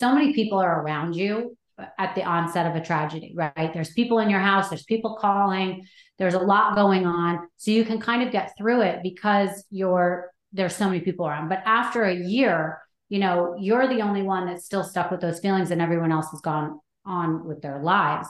so many people are around you at the onset of a tragedy, right? There's people in your house, there's people calling, there's a lot going on. So you can kind of get through it because you're there's so many people around. But after a year, you know, you're the only one that's still stuck with those feelings and everyone else has gone on with their lives.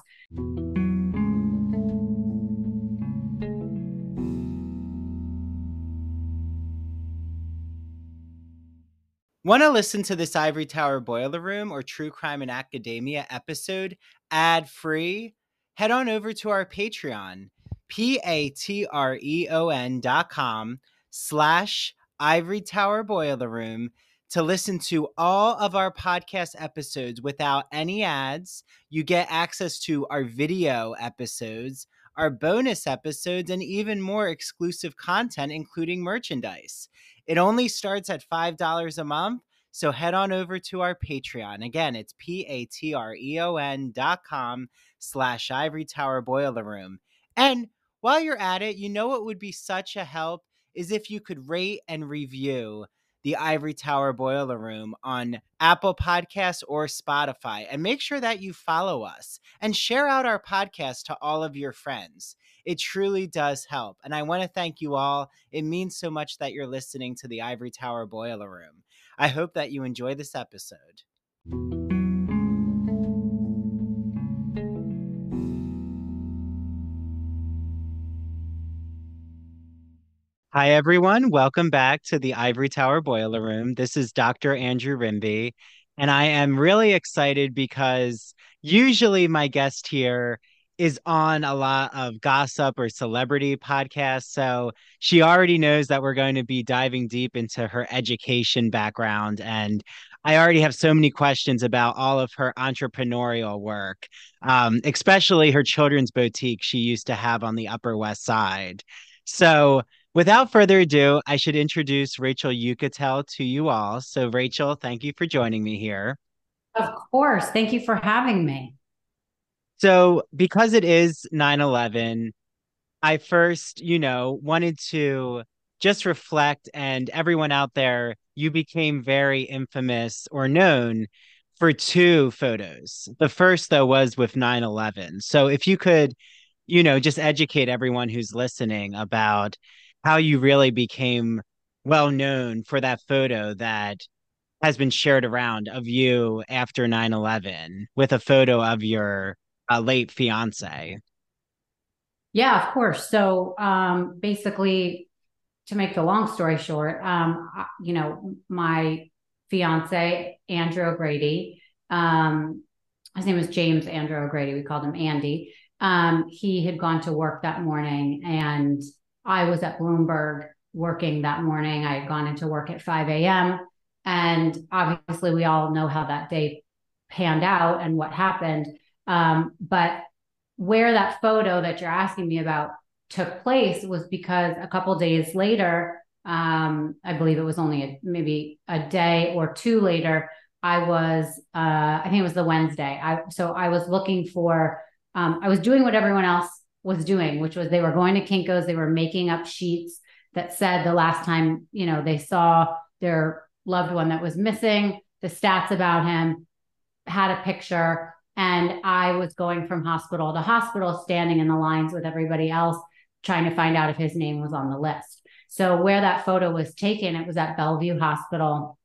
Want to listen to this Ivory Tower Boiler Room or True Crime and Academia episode ad free? Head on over to our Patreon, P A T R E O N dot com slash Ivory Tower Boiler Room to listen to all of our podcast episodes without any ads. You get access to our video episodes, our bonus episodes, and even more exclusive content, including merchandise. It only starts at $5 a month. So head on over to our Patreon. Again, it's P-A-T-R-E-O-N dot com slash Ivory Tower Boiler Room. And while you're at it, you know what would be such a help is if you could rate and review the Ivory Tower Boiler Room on Apple Podcasts or Spotify. And make sure that you follow us and share out our podcast to all of your friends. It truly does help. And I want to thank you all. It means so much that you're listening to the Ivory Tower Boiler Room. I hope that you enjoy this episode. Hi, everyone. Welcome back to the Ivory Tower Boiler Room. This is Dr. Andrew Rimby, and I am really excited because usually my guest here is on a lot of gossip or celebrity podcasts. So she already knows that we're going to be diving deep into her education background. And I already have so many questions about all of her entrepreneurial work, um, especially her children's boutique she used to have on the Upper West Side. So, Without further ado, I should introduce Rachel Uchitel to you all. So, Rachel, thank you for joining me here. Of course. Thank you for having me. So, because it is 9 11, I first, you know, wanted to just reflect, and everyone out there, you became very infamous or known for two photos. The first, though, was with 9 11. So, if you could, you know, just educate everyone who's listening about how you really became well known for that photo that has been shared around of you after 9-11 with a photo of your uh, late fiance yeah of course so um, basically to make the long story short um, you know my fiance andrew o'grady um, his name was james andrew o'grady we called him andy um, he had gone to work that morning and I was at Bloomberg working that morning. I had gone into work at 5 a.m. And obviously, we all know how that day panned out and what happened. Um, but where that photo that you're asking me about took place was because a couple days later, um, I believe it was only a, maybe a day or two later, I was, uh, I think it was the Wednesday. I, so I was looking for, um, I was doing what everyone else was doing, which was they were going to Kinko's, they were making up sheets that said the last time, you know, they saw their loved one that was missing, the stats about him, had a picture. And I was going from hospital to hospital, standing in the lines with everybody else, trying to find out if his name was on the list. So where that photo was taken, it was at Bellevue Hospital.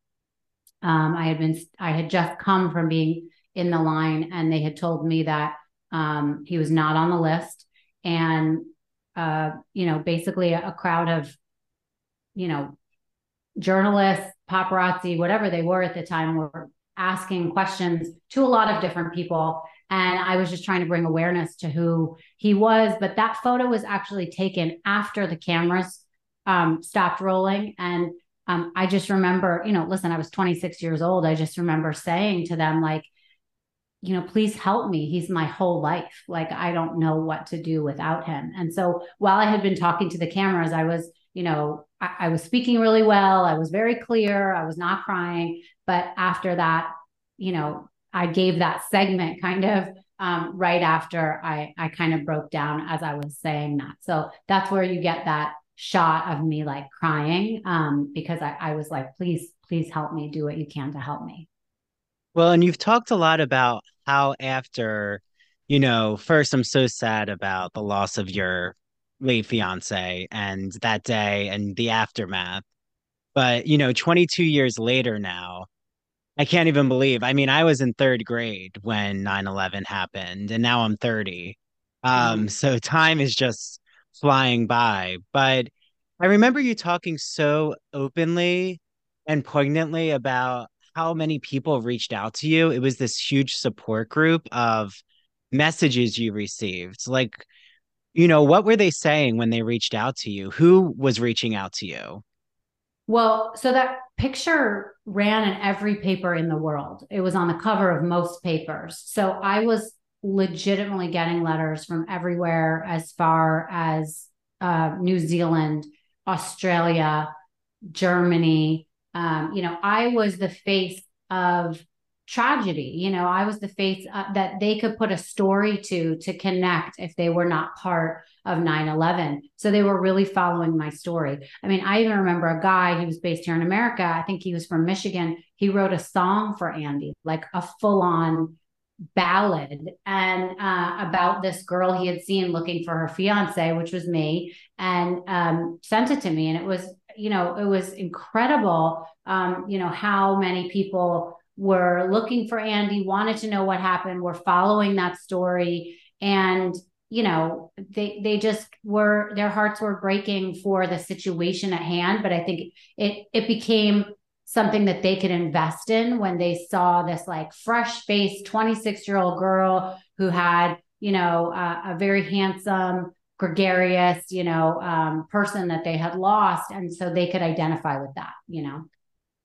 Um, I had been, I had just come from being in the line, and they had told me that um, he was not on the list and uh, you know, basically a, a crowd of, you know, journalists, paparazzi, whatever they were at the time, were asking questions to a lot of different people. And I was just trying to bring awareness to who he was. But that photo was actually taken after the cameras um, stopped rolling. And um, I just remember, you know, listen, I was 26 years old. I just remember saying to them, like, you know, please help me. He's my whole life. Like, I don't know what to do without him. And so while I had been talking to the cameras, I was, you know, I, I, was speaking really well. I was very clear. I was not crying. But after that, you know, I gave that segment kind of um, right after I, I kind of broke down as I was saying that. So that's where you get that shot of me like crying um, because I, I was like, please, please help me do what you can to help me. Well, and you've talked a lot about how after, you know, first I'm so sad about the loss of your late fiance and that day and the aftermath. But, you know, 22 years later now, I can't even believe. I mean, I was in third grade when 9/11 happened, and now I'm 30. Um, Mhm. so time is just flying by. But I remember you talking so openly and poignantly about how many people reached out to you. It was this huge support group of messages you received. Like, you know, what were they saying when they reached out to you? Who was reaching out to you? Well, so that picture ran in every paper in the world. It was on the cover of most papers. So I was legitimately getting letters from everywhere as far as uh, New Zealand, Australia, Germany. Um, you know, I was the face of tragedy. You know, I was the face uh, that they could put a story to to connect if they were not part of 9-11 so they were really following my story. I mean i even remember a guy he was based here in america i think he was from michigan he wrote a song for andy like a full-on ballad and uh, about this girl he had seen looking for her fiance which was me and um, sent it to me. And it was you know it was incredible um, you know how many people were looking for andy wanted to know what happened were following that story. And you know they they just were their hearts were breaking for the situation at hand. But i think it it became something that they could invest in when they saw this like fresh faced 26 year old girl who had you know uh, a very handsome gregarious you know um, person that they had lost. And so they could identify with that you know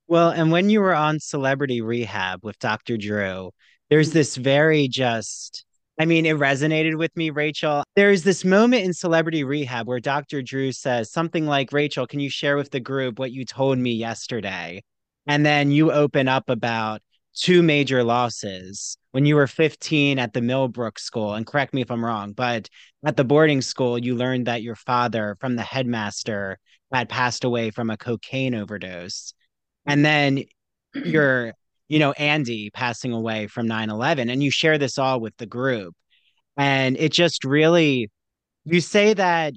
Well, and when you were on Celebrity Rehab with Dr. Drew, there's mm-hmm. this very just, I mean, it resonated with me, Rachel. There's this moment in Celebrity Rehab where Dr. Drew says something like, Rachel, can you share with the group what you told me yesterday? And then you open up about two major losses when you were 15 at the Millbrook school. And correct me if I'm wrong, but at the boarding school, you learned that your father, from the headmaster, had passed away from a cocaine overdose and then you're you know andy passing away from 9-11 and you share this all with the group. And it just really you say that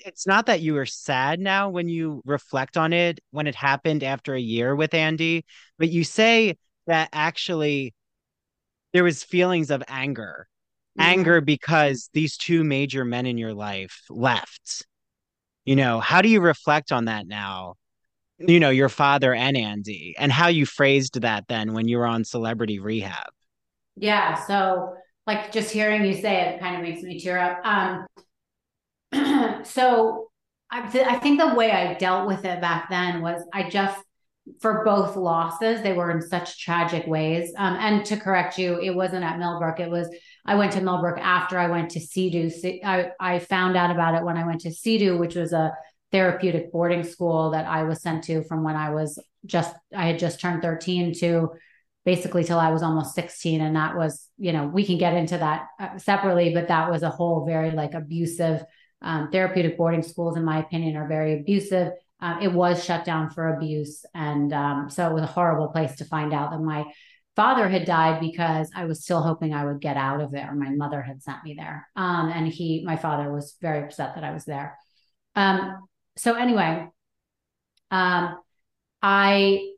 it's not that you are sad now when you reflect on it when it happened after a year with andy but you say that actually there was feelings of anger. Mm-hmm. anger because these two major men in your life left. You know how do you reflect on that now you know, your father and Andy and how you phrased that then when you were on celebrity rehab. Yeah. So like just hearing you say it kind of makes me tear up. Um, so I, th- I think the way I dealt with it back then was I just, for both losses, they were in such tragic ways. Um, and to correct you, it wasn't at Millbrook. It was, I went to Millbrook after I went to CEDU. I, I found out about it when I went to CEDU, which was a therapeutic boarding school that I was sent to from when I was just, I had just turned 13 to basically till I was almost 16. And that was, you know, we can get into that uh, separately, but that was a whole very like abusive um, therapeutic boarding schools, in my opinion, are very abusive. Uh, it was shut down for abuse. And um, so it was a horrible place to find out that my father had died because I was still hoping I would get out of there. My mother had sent me there. Um, and he, my father was very upset that I was there. Um, so anyway, um, I,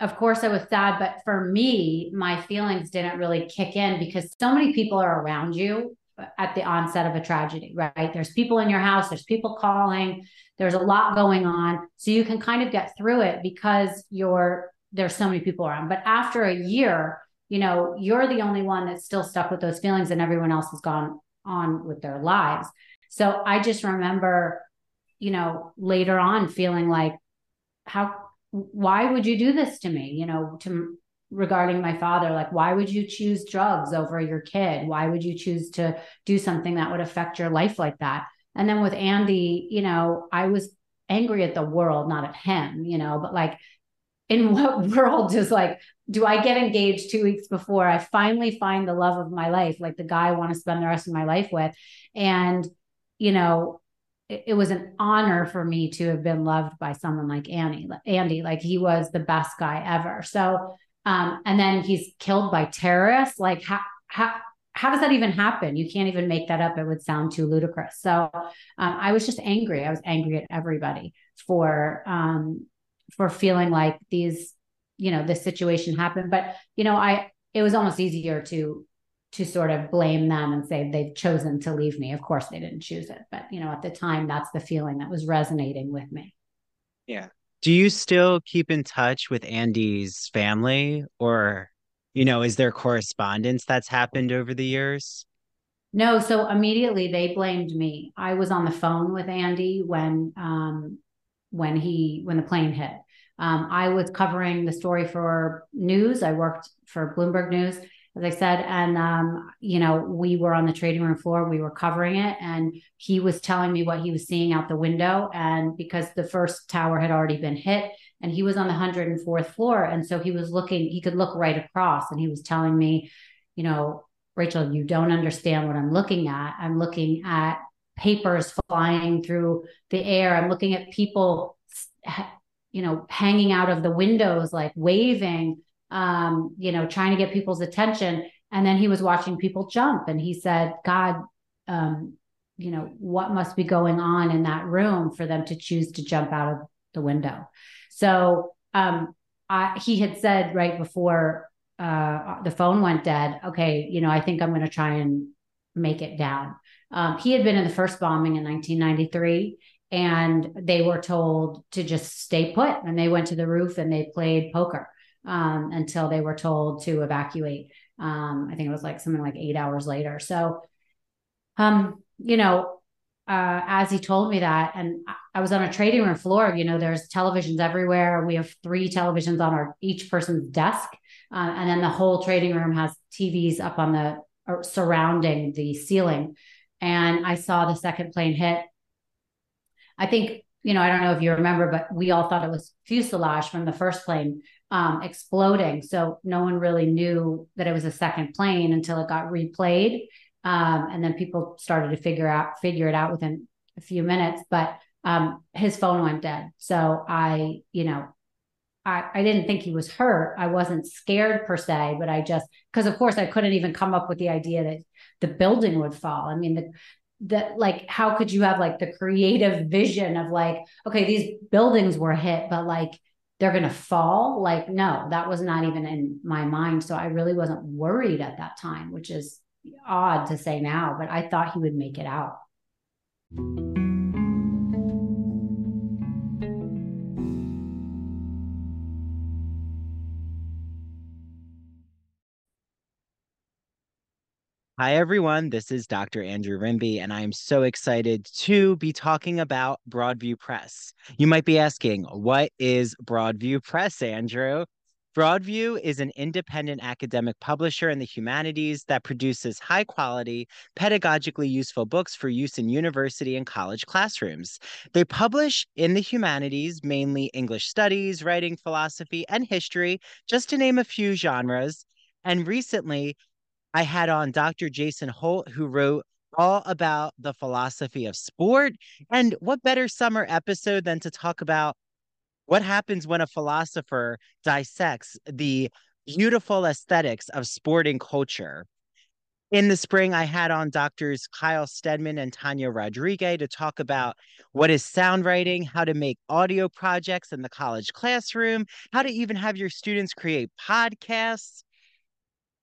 of course, I was sad, but for me, my feelings didn't really kick in because so many people are around you at the onset of a tragedy, right? There's people in your house, there's people calling, there's a lot going on. So you can kind of get through it because you're there's so many people around. But after a year, you know, you're the only one that's still stuck with those feelings and everyone else has gone on with their lives. So I just remember you know, later on feeling like, how, why would you do this to me? You know, to regarding my father, like, why would you choose drugs over your kid? Why would you choose to do something that would affect your life like that? And then with Andy, you know, I was angry at the world, not at him, you know, but like, in what world does like do I get engaged two weeks before I finally find the love of my life, like the guy I want to spend the rest of my life with? And, you know, it, was an honor for me to have been loved by someone like Annie, Andy. Like he was the best guy ever. So Um, and then he's killed by terrorists. Like how how how does that even happen? You can't even make that up. It would sound too ludicrous. So um, I was just angry. I was angry at everybody for um, for feeling like these, you know, this situation happened. But you know, I it was almost easier to to sort of blame them and say they've chosen to leave me. Of course, they didn't choose it, but you know, at the time, that's the feeling that was resonating with me. Yeah. Do you still keep in touch with Andy's family or you know, is there correspondence that's happened over the years? No, so immediately they blamed me. I was on the phone with Andy when um, when he when the plane hit. Um, I was covering the story for news. I worked for Bloomberg News, as I said, and um, you know we were on the trading room floor. We were covering it, and he was telling me what he was seeing out the window. And because the first tower had already been hit, and he was on the 104th floor and so he was looking he could look right across and he was telling me you know rachel you don't understand what i'm looking at i'm looking at papers flying through the air i'm looking at people you know hanging out of the windows like waving um you know trying to get people's attention. And then he was watching people jump and he said god um you know what must be going on in that room for them to choose to jump out of the window? So um, I, he had said right before uh, the phone went dead, okay, you know, I think I'm going to try and make it down. Um, he had been in the first bombing in 1993 and they were told to just stay put and they went to the roof and they played poker um, until they were told to evacuate um, i think it was like something like eight hours later so um, you know uh, as he told me that, and I was on a trading room floor. You know, there's televisions everywhere. We have three televisions on our each person's desk, uh, and then the whole trading room has TVs up on the uh, surrounding the ceiling. And I saw the second plane hit. I think you know, I don't know if you remember, but we all thought it was fuselage from the first plane um, exploding. So no one really knew that it was a second plane until it got replayed. Um, and then people started to figure out figure it out within a few minutes. But um, his phone went dead. So I, you know, I, I didn't think he was hurt. I wasn't scared per se, but I just because of course I couldn't even come up with the idea that the building would fall. I mean, the that like how could you have like the creative vision of like, okay, these buildings were hit, but like they're going to fall like no that was not even in my mind so i really wasn't worried at that time which is odd to say now, but I thought he would make it out. Hi, everyone. This is Dr. Andrew Rimby, and I am so excited to be talking about Broadview Press. You might be asking, what is Broadview Press, Andrew? Broadview is an independent academic publisher in the humanities that produces high quality, pedagogically useful books for use in university and college classrooms. They publish in the humanities mainly English studies, writing, philosophy, and history, just to name a few genres. And recently, I had on Dr. Jason Holt, who wrote all about the philosophy of sport. And what better summer episode than to talk about what happens when a philosopher dissects the beautiful aesthetics of sporting culture? In the spring, I had on doctors Kyle Stedman and Tanya Rodriguez to talk about what is sound writing, how to make audio projects in the college classroom, how to even have your students create podcasts,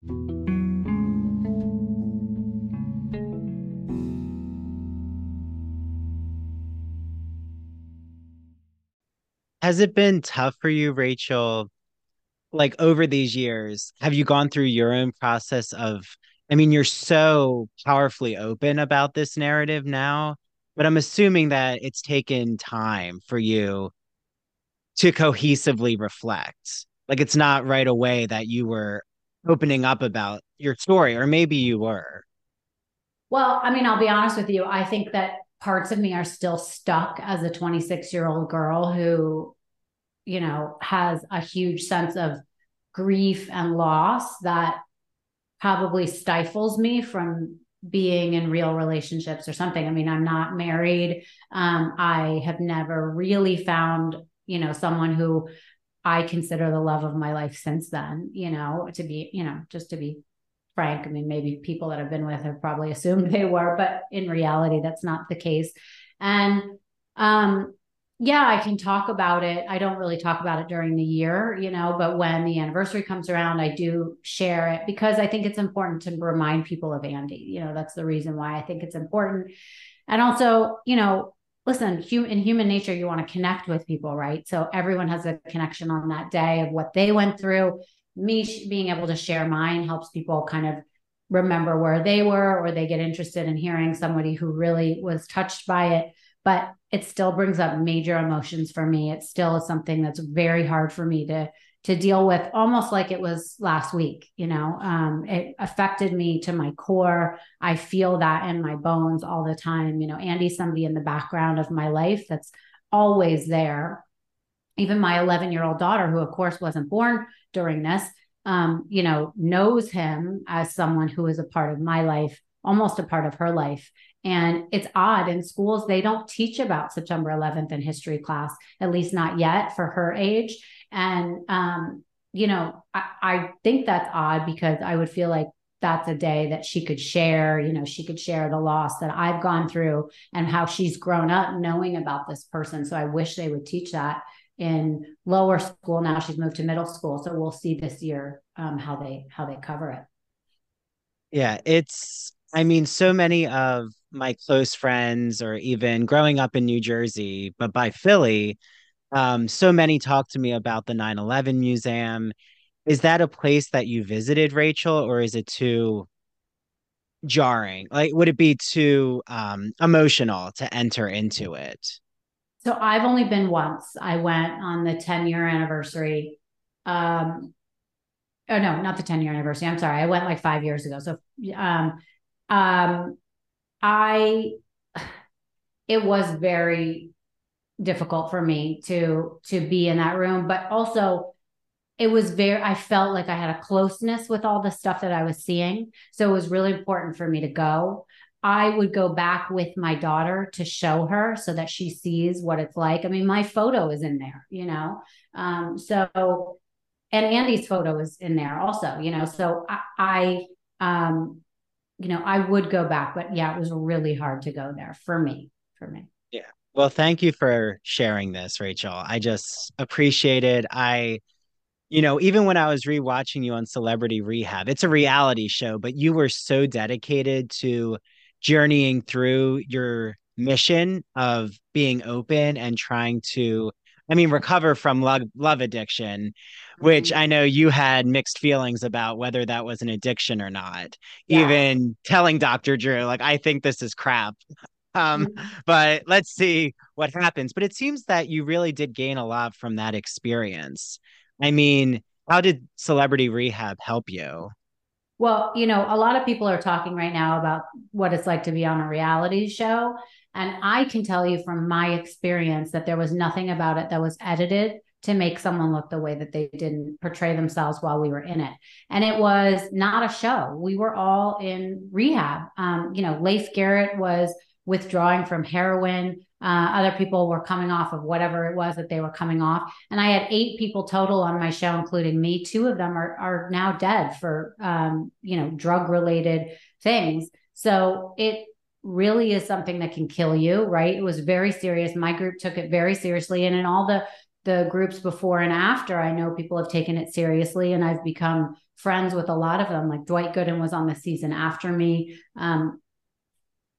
Has it been tough for you, Rachel? Like over these years, have you gone through your own process of? I mean, you're so powerfully open about this narrative now, but I'm assuming that it's taken time for you to cohesively reflect. Like it's not right away that you were opening up about your story, or maybe you were. Well, I mean, I'll be honest with you. I think that parts of me are still stuck as a 26 year old girl who, you know, has a huge sense of grief and loss that probably stifles me from being in real relationships or something. I mean, I'm not married. Um, I have never really found, you know, someone who I consider the love of my life since then, you know, to be, you know, just to be frank. I mean, maybe people that I've been with have probably assumed they were, but in reality, that's not the case. And um, yeah, I can talk about it. I don't really talk about it during the year, you know, but when the anniversary comes around, I do share it because I think it's important to remind people of Andy. You know, that's the reason why I think it's important. And also, you know, listen, in human nature, you want to connect with people, right? So everyone has a connection on that day of what they went through. Me being able to share mine helps people kind of remember where they were or they get interested in hearing somebody who really was touched by it. But it still brings up major emotions for me. It still is something that's very hard for me to to deal with almost like it was last week you know um, it affected me to my core i feel that in my bones all the time you know andy's somebody in the background of my life that's always there even my 11 year old daughter, who of course wasn't born during this, um, you know, knows him as someone who is a part of my life, almost a part of her life. And it's odd in schools, they don't teach about September 11th in history class, at least not yet for her age. And, um, you know, I, I think that's odd because I would feel like that's a day that she could share you know she could share the loss that i've gone through and how she's grown up knowing about this person. So i wish they would teach that in lower school. Now she's moved to middle school. So we'll see this year um, how they how they cover it. Yeah it's i mean so many of my close friends or even growing up in new jersey but by philly um, so many talk to me about the 9-11 museum is that a place that you visited rachel or is it too jarring like would it be too um, emotional to enter into it so I've only been once. I went on the 10 year anniversary. Um, oh no, not the 10 year anniversary. I'm sorry. I went like five years ago. So, um, um, I, it was very difficult for me to, to be in that room, but also it was very, I felt like I had a closeness with all the stuff that I was seeing. So it was really important for me to go. I would go back with my daughter to show her so that she sees what it's like. I mean, my photo is in there, you know. Um, so and Andy's photo is in there also, you know. So I, I um, you know, I would go back, but yeah, it was really hard to go there for me, for me. Well, thank you for sharing this, Rachel. I just appreciate it. I you know, even when I was rewatching you on Celebrity Rehab, it's a reality show, but you were so dedicated to journeying through your mission of being open and trying to I mean, recover from love, love addiction, which mm-hmm. I know you had mixed feelings about whether that was an addiction or not. Yeah. Even telling Dr. Drew, like, I think this is crap. Um, mm-hmm. but let's see what happens. But it seems that you really did gain a lot from that experience. I mean, how did celebrity rehab help you? Well, you know, a lot of people are talking right now about what it's like to be on a reality show. And I can tell you from my experience that there was nothing about it that was edited to make someone look the way that they didn't portray themselves while we were in it. And it was not a show. We were all in rehab. Um, you know, Leif Garrett was withdrawing from heroin. Uh, other people were coming off of whatever it was that they were coming off. And I had eight people total on my show, including me. Two of them are, are now dead for, um, you know, drug related things. So it really is something that can kill you, right? It was very serious. My group took it very seriously. And in all the the groups before and after, I know people have taken it seriously, and I've become friends with a lot of them. Like Dwight Gooden was on the season after me. Um,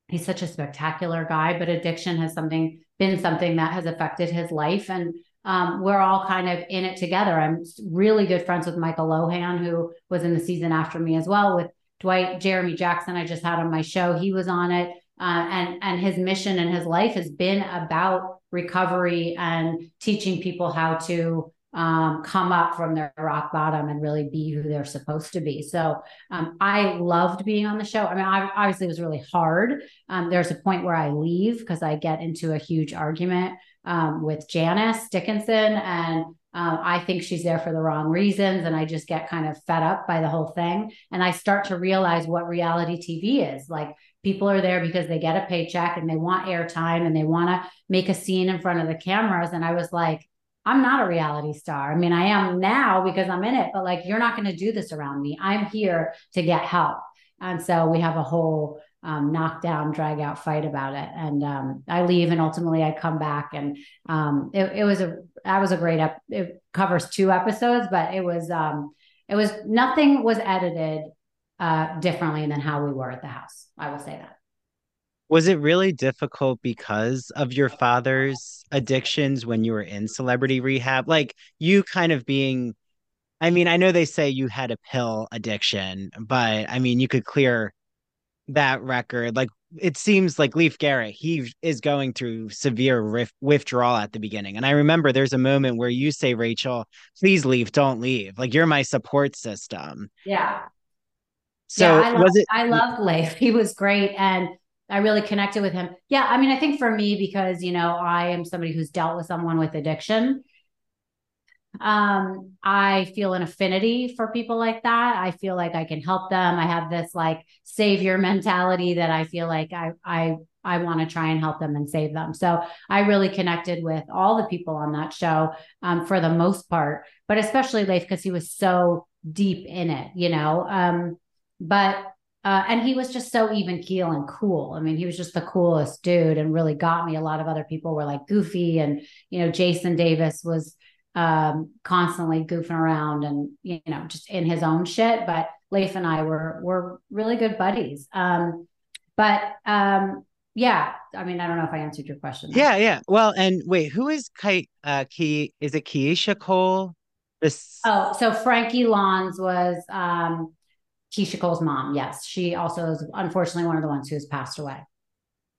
he's such a spectacular guy, but addiction has something been something that has affected his life, and um, we're all kind of in it together. I'm really good friends with Michael Lohan, who was in the season after me as well. With Dwight, Jeremy Jackson, I just had on my show. He was on it, uh, and and his mission and his life has been about recovery and teaching people how to um, come up from their rock bottom and really be who they're supposed to be. So um, I loved being on the show. I mean, I, obviously it was really hard. Um, there's a point where I leave because I get into a huge argument um, with Janice Dickinson, and um, I think she's there for the wrong reasons, and I just get kind of fed up by the whole thing. And I start to realize what reality TV is like. People are there because they get a paycheck and they want airtime and they want to make a scene in front of the cameras. And I was like, I'm not a reality star. I mean, I am now because I'm in it, but like, you're not going to do this around me. I'm here to get help. And so we have a whole um, knockdown, drag out fight about it. And um, I leave and ultimately I come back and um, it, it, was a, that was a great, ep- it covers two episodes, but it was, um, it was nothing was edited uh, differently than how we were at the house. I will say that. Was it really difficult because of your uh-huh. father's addictions when you were in celebrity rehab? Like you kind of being, I mean, I know they say you had a pill addiction, but I mean, you could clear that record. Like it seems like Leif Garrett, he is going through severe rif- withdrawal at the beginning. And I remember there's a moment where you say, Rachel, please leave, don't leave. Like you're my support system. Yeah. So yeah, I was it? I loved Leif He was great. And I really connected with him. Yeah, I mean, I think for me, because you know, I am somebody who's dealt with someone with addiction. Um, I feel an affinity for people like that. I feel like I can help them. I have this like savior mentality that I feel like I I I want to try and help them and save them. So I really connected with all the people on that show um, for the most part, but especially Leif because he was so deep in it, you know. Um, but uh, and he was just so even keel and cool. I mean, he was just the coolest dude and really got me. A lot of other people were like goofy, and you know, Jason Davis was um, constantly goofing around and you know just in his own shit. But Leif and I were were really good buddies. Um, but um, yeah, I mean, I don't know if I answered your question. Yeah, yeah. Well, and wait, who is Kate? Uh, Key is it Keyshia Cole? This. Oh, so Frankie Lons was um Keyshia Cole's mom. Yes, she also is unfortunately one of the ones who has passed away.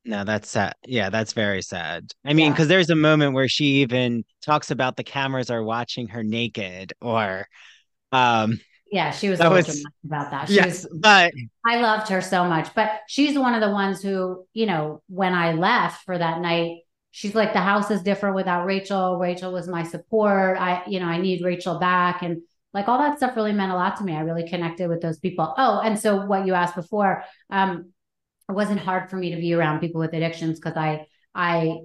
No, that's sad. Yeah, that's very sad. I mean, because yeah. there's a moment where she even talks about the cameras are watching her naked, or um, yeah, she was that was, about that. She yes, was, but I loved her so much. But she's one of the ones who, you know, when I left for that night, she's like, the house is different without Rachel. Rachel was my support. I, you know, I need Rachel back, and like all that stuff really meant a lot to me. I really connected with those people. Oh, and so what you asked before, um, it wasn't hard for me to be around people with addictions because I, I,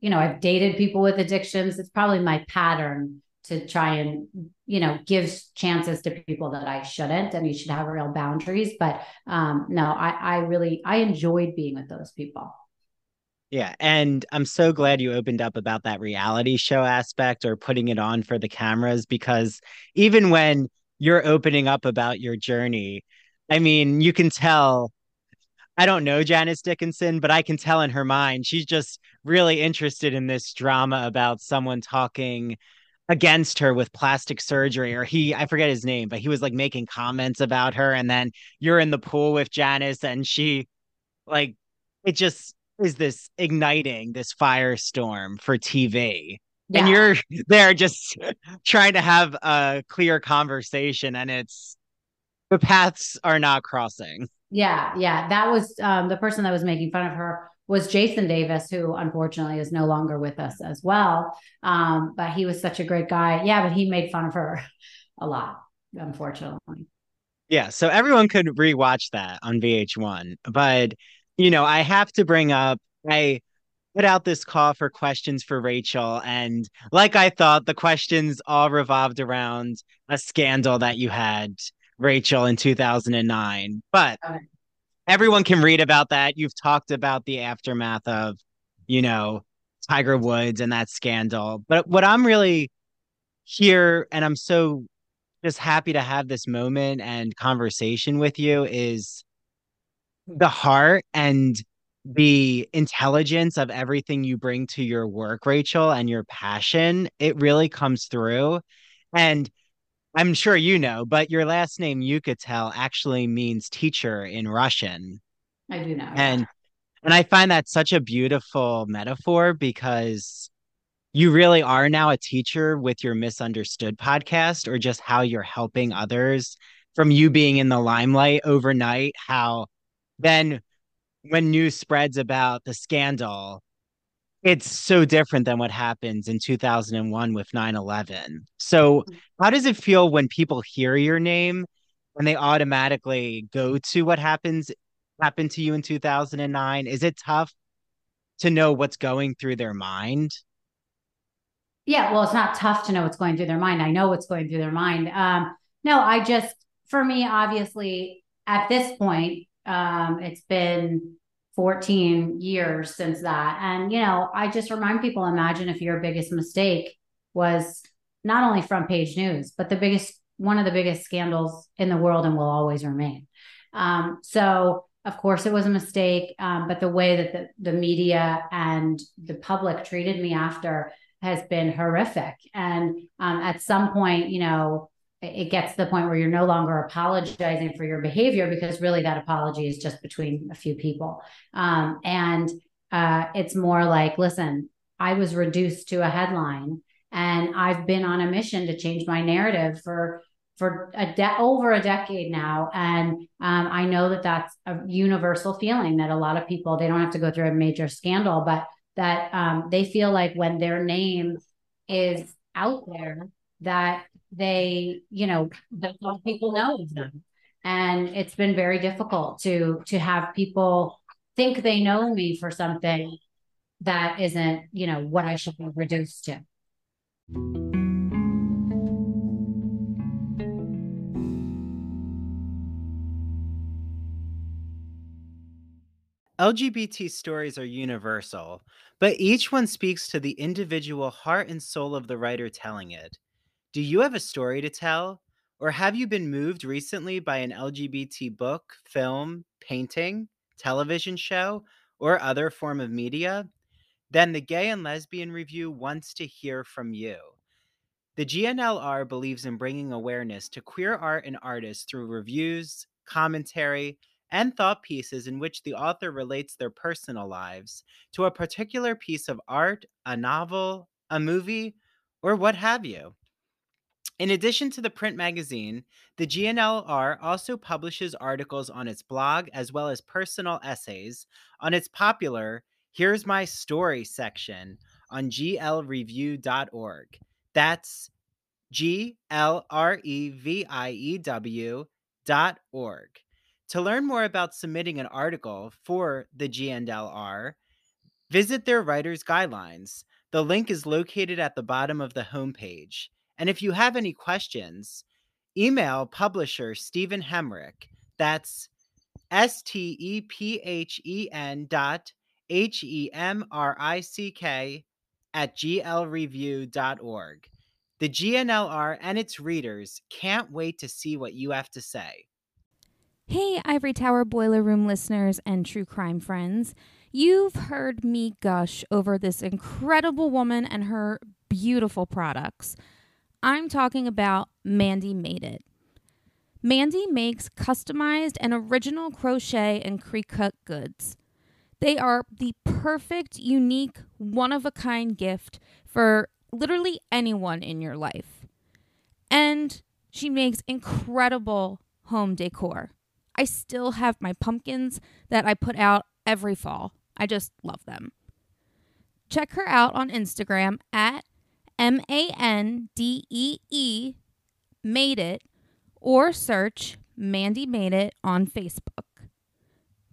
you know, I've dated people with addictions. It's probably my pattern to try and, you know, give chances to people that I shouldn't, and you should have real boundaries. But um, no, I, I really, I enjoyed being with those people. Yeah. And I'm so glad you opened up about that reality show aspect or putting it on for the cameras because even when you're opening up about your journey, I mean, you can tell. I don't know Janice Dickinson, but I can tell in her mind she's just really interested in this drama about someone talking against her with plastic surgery or he I forget his name, but he was like making comments about her and then you're in the pool with Janice and she like it just is this igniting this firestorm for TV. Yeah. And you're there just trying to have a clear conversation and it's the paths are not crossing. Yeah, yeah. That was um, the person that was making fun of her was Jason Davis, who unfortunately is no longer with us as well. Um, but he was such a great guy. Yeah, but he made fun of her a lot, unfortunately. Yeah, so everyone could rewatch that on VH1. But you know, I have to bring up, I put out this call for questions for Rachel. And like I thought, the questions all revolved around a scandal that you had, Rachel, in 2009. But everyone can read about that. You've talked about the aftermath of, you know, Tiger Woods and that scandal. But what I'm really here, and I'm so just happy to have this moment and conversation with you, is the heart and the intelligence of everything you bring to your work, Rachel, and your passion. It really comes through. And I'm sure you know, but your last name Uchitel actually means teacher in Russian. I do know. And and I find that such a beautiful metaphor because you really are now a teacher with your Miss Understood podcast or just how you're helping others from you being in the limelight overnight how then when news spreads about the scandal it's so different than what happens in 2001 with 9-11 so how does it feel when people hear your name and they automatically go to what happens happened to you in 2009 is it tough to know what's going through their mind? Yeah well it's not tough to know what's going through their mind. I know what's going through their mind. Um no i just for me obviously at this point um it's been 14 years since that. And, you know, I just remind people imagine if your biggest mistake was not only front page news, but the biggest, one of the biggest scandals in the world and will always remain. Um, so, of course, it was a mistake, um, but the way that the, the media and the public treated me after has been horrific. And um, at some point, you know, it gets to the point where you're no longer apologizing for your behavior because really that apology is just between a few people. Um, and uh, it's more like, listen, I was reduced to a headline and I've been on a mission to change my narrative for for a de- over a decade now and um, i know that that's a universal feeling that a lot of people they don't have to go through a major scandal but that um, they feel like when their name is out there that they, you know, people know of them. And it's been very difficult to to have people think they know me for something that isn't, you know, what I should be reduced to. LGBT stories are universal, but each one speaks to the individual heart and soul of the writer telling it. Do you have a story to tell? Or have you been moved recently by an LGBT book, film, painting, television show, or other form of media? Then the Gay and Lesbian Review wants to hear from you. The G&LR believes in bringing awareness to queer art and artists through reviews, commentary, and thought pieces in which the author relates their personal lives to a particular piece of art, a novel, a movie, or what have you. In addition to the print magazine, the G&LR also publishes articles on its blog as well as personal essays on its popular Here's My Story section on glreview.org. That's G L R E V I E W dot org. To learn more about submitting an article for the G&LR, visit their writer's guidelines. The link is located at the bottom of the homepage. And if you have any questions, email publisher Stephen Hemrick. That's S T E P H E N dot H E M R I C K at glreview.org. The G&LR and its readers can't wait to see what you have to say. Hey, Ivory Tower Boiler Room listeners and true crime friends. You've heard me gush over this incredible woman and her beautiful products. I'm talking about Mandee Made It. Mandee makes customized and original crochet and Cricut goods. They are the perfect, unique, one of a kind gift for literally anyone in your life. And she makes incredible home decor. I still have my pumpkins that I put out every fall. I just love them. Check her out on Instagram at M A N D E E Made It, or search Mandee Made It on Facebook.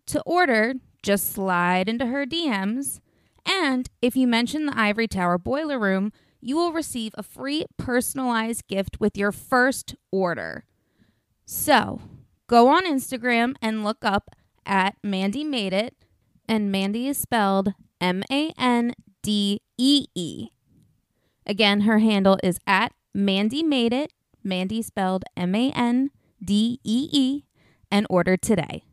To order, just slide into her DMs, and if you mention the Ivory Tower Boiler Room, you will receive a free personalized gift with your first order. So, go on Instagram and look up at Mandee Made It, and Mandee is spelled M A N D E E. Again, her handle is at Mandee Made It, Mandee spelled M A N D E E, and order today.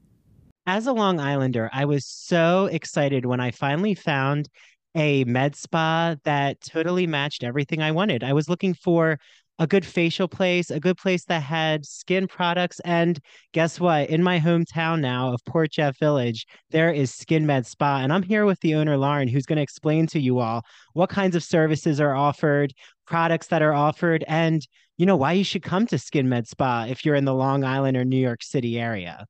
As a Long Islander, I was so excited when I finally found a med spa that totally matched everything I wanted. I was looking for a good facial place, a good place that had skin products. And guess what? In my hometown now of Port Jeff Village, there is Skin Med Spa. And I'm here with the owner, Lauren, who's going to explain to you all what kinds of services are offered, products that are offered, and you know why you should come to Skin Med Spa if you're in the Long Island or New York City area.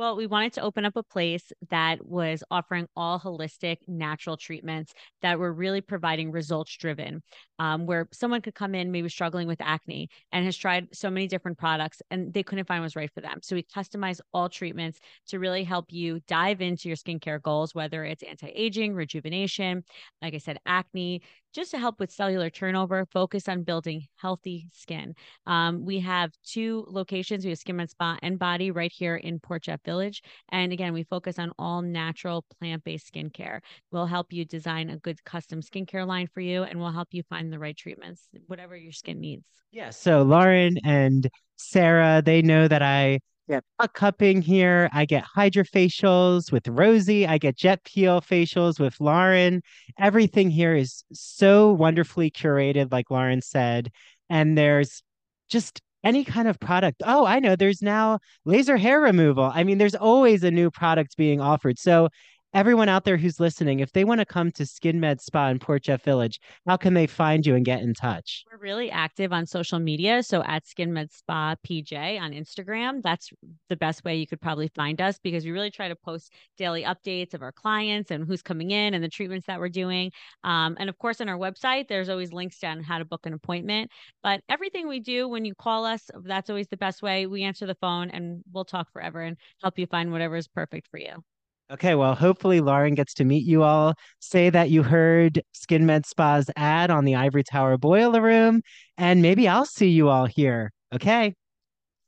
Well, we wanted to open up a place that was offering all holistic natural treatments that were really providing results driven, um, where someone could come in maybe struggling with acne and has tried so many different products and they couldn't find what was right for them. So we customize all treatments to really help you dive into your skincare goals, whether it's anti aging, rejuvenation, like I said, acne, just to help with cellular turnover, focus on building healthy skin. Um, we have two locations. We have Skin Med Spa and Body right here in Port Jeff Village. And again, we focus on all natural plant based skincare. We'll help you design a good custom skincare line for you and we'll help you find the right treatments, whatever your skin needs. Yeah. So Lauren and Sarah, they know that I get butt cupping here. I get hydrofacials with Rosie. I get jet peel facials with Lauren. Everything here is so wonderfully curated, like Lauren said. And there's just any kind of product. Oh, I know. There's now laser hair removal. I mean, there's always a new product being offered. So everyone out there who's listening, if they want to come to Skin Med Spa in Port Jeff Village, how can they find you and get in touch? We're really active on social media. So at Skin Med Spa PJ on Instagram, that's the best way you could probably find us because we really try to post daily updates of our clients and who's coming in and the treatments that we're doing. Um, and of course, on our website, there's always links down how to book an appointment. But everything we do when you call us, that's always the best way. We answer the phone and we'll talk forever and help you find whatever is perfect for you. Okay, well, hopefully Lauren gets to meet you all. Say that you heard Skin Med Spa's ad on the Ivory Tower Boiler Room, and maybe I'll see you all here. Okay.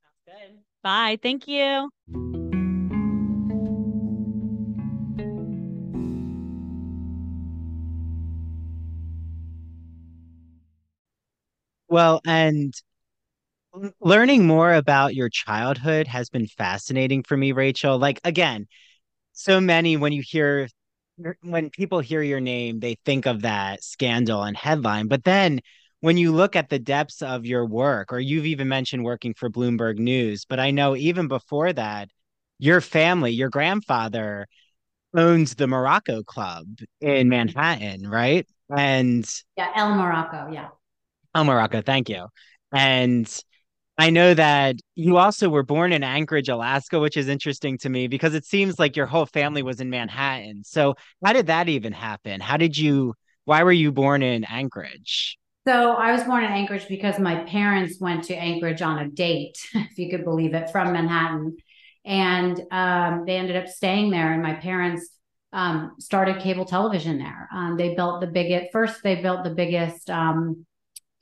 Sounds good. Bye. Thank you. Well, and learning more about your childhood has been fascinating for me, Rachel. Like, again, so many when you hear when people hear your name, they think of that scandal and headline. But then when you look at the depths of your work, or you've even mentioned working for Bloomberg News, but I know even before that, your family, your grandfather owns the Morocco Club in Manhattan, right? And yeah, El Morocco, yeah. El Morocco, thank you. And I know that you also were born in Anchorage, Alaska, which is interesting to me because it seems like your whole family was in Manhattan. So, how did that even happen? How did you, why were you born in Anchorage? So, I was born in Anchorage because my parents went to Anchorage on a date, if you could believe it, from Manhattan. And um, they ended up staying there. And my parents um, started cable television there. Um, they built the biggest, first, they built the biggest um,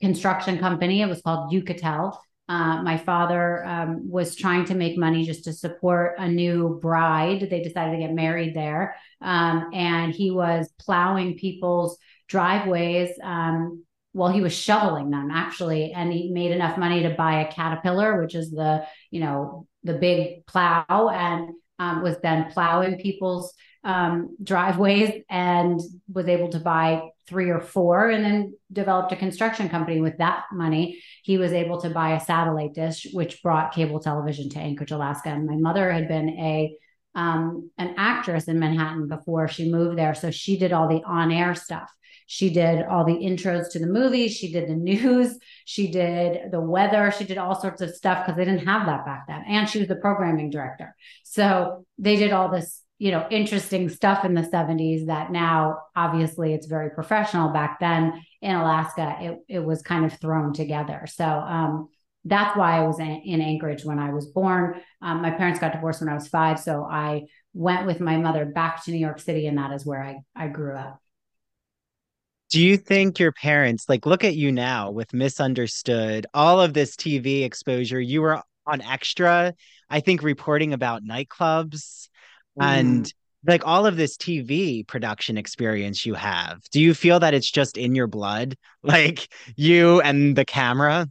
construction company. It was called Uchitel uh, my father um, was trying to make money just to support a new bride. They decided to get married there. Um, and he was plowing people's driveways um, while he was shoveling them, actually. And he made enough money to buy a Caterpillar, which is the, you know, the big plow, and um, was then plowing people's um, driveways and was able to buy three or four and then developed a construction company with that money. He was able to buy a satellite dish, which brought cable television to Anchorage, Alaska. And my mother had been a um, an actress in Manhattan before she moved there. So she did all the on air stuff. She did all the intros to the movies. She did the news. She did the weather. She did all sorts of stuff because they didn't have that back then. And she was the programming director. So they did all this you know interesting stuff in the 70s that now obviously it's very professional. Back then in alaska it, it was kind of thrown together. So um, that's why i was in, in, anchorage when i was born. Um, my parents got divorced when i was five so i went with my mother back to new york city and that is where i, I grew up. Do you think your parents like look at you now with Miss Understood all of this tv exposure you were on extra i think reporting about nightclubs and mm. like all of this TV production experience you have, do you feel that it's just in your blood? Like you and the camera?